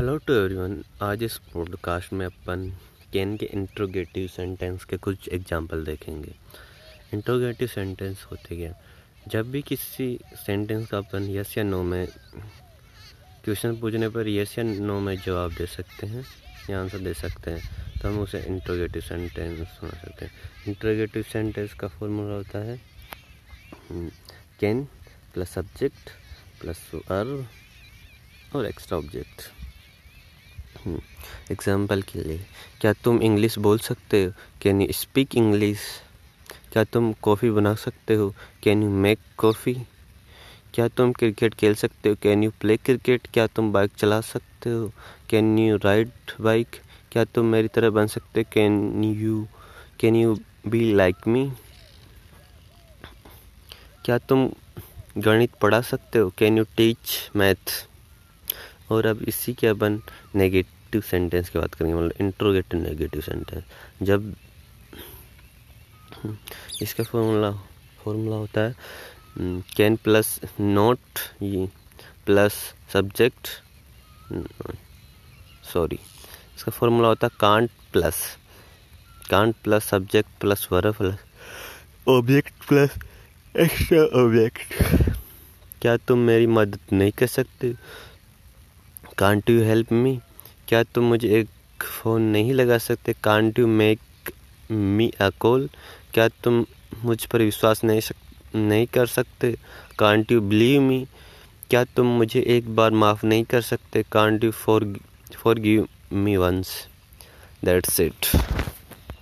Hello to everyone आज इस podcast में अपन कैन के इंट्रोगेटिव सेंटेंस के कुछ एग्जांपल देखेंगे। इंट्रोगेटिव सेंटेंस होते क्या? जब भी किसी सेंटेंस का अपन यस या नो में क्वेश्चन पूछने पर यस या नो में जवाब दे सकते हैं या आंसर दे सकते हैं तो हम उसे इंट्रोगेटिव सेंटेंस बना सकते हैं। इंट्रोगेटिव सेंटेंस का फॉर्मूला होता है can plus subject plus verb और एक्स्ट्रा ऑब्जेक्ट एग्ज़ाम्पल के लिए। क्या तुम इंग्लिश बोल सकते हो? कैन यू स्पीक इंग्लिश क्या तुम कॉफ़ी बना सकते हो? कैन यू मेक कॉफ़ी क्या तुम क्रिकेट खेल सकते हो? कैन यू प्ले क्रिकेट क्या तुम बाइक चला सकते हो? कैन यू राइड बाइक क्या तुम मेरी तरह बन सकते हो? Can you can you be like me क्या तुम गणित पढ़ा सकते हो? कैन यू टीच मैथ और अब इसी के अपन नेगेटिव सेंटेंस की बात करेंगे मतलब इंट्रोगेटिव नेगेटिव सेंटेंस जब इसका फॉर्मूला फॉर्मूला होता है can plus not plus subject sorry इसका फॉर्मूला होता है can't plus can't plus subject plus verb plus object plus extra object क्या तुम मेरी मदद नहीं कर सकते? कांट यू हेल्प मी क्या तुम मुझे एक फ़ोन नहीं लगा सकते? Can't you make me a call क्या तुम मुझ पर विश्वास नहीं सक, नहीं कर सकते? कांट यू बिलीव मी क्या तुम मुझे एक बार माफ़ नहीं कर सकते? Can't you for forgive me once that's it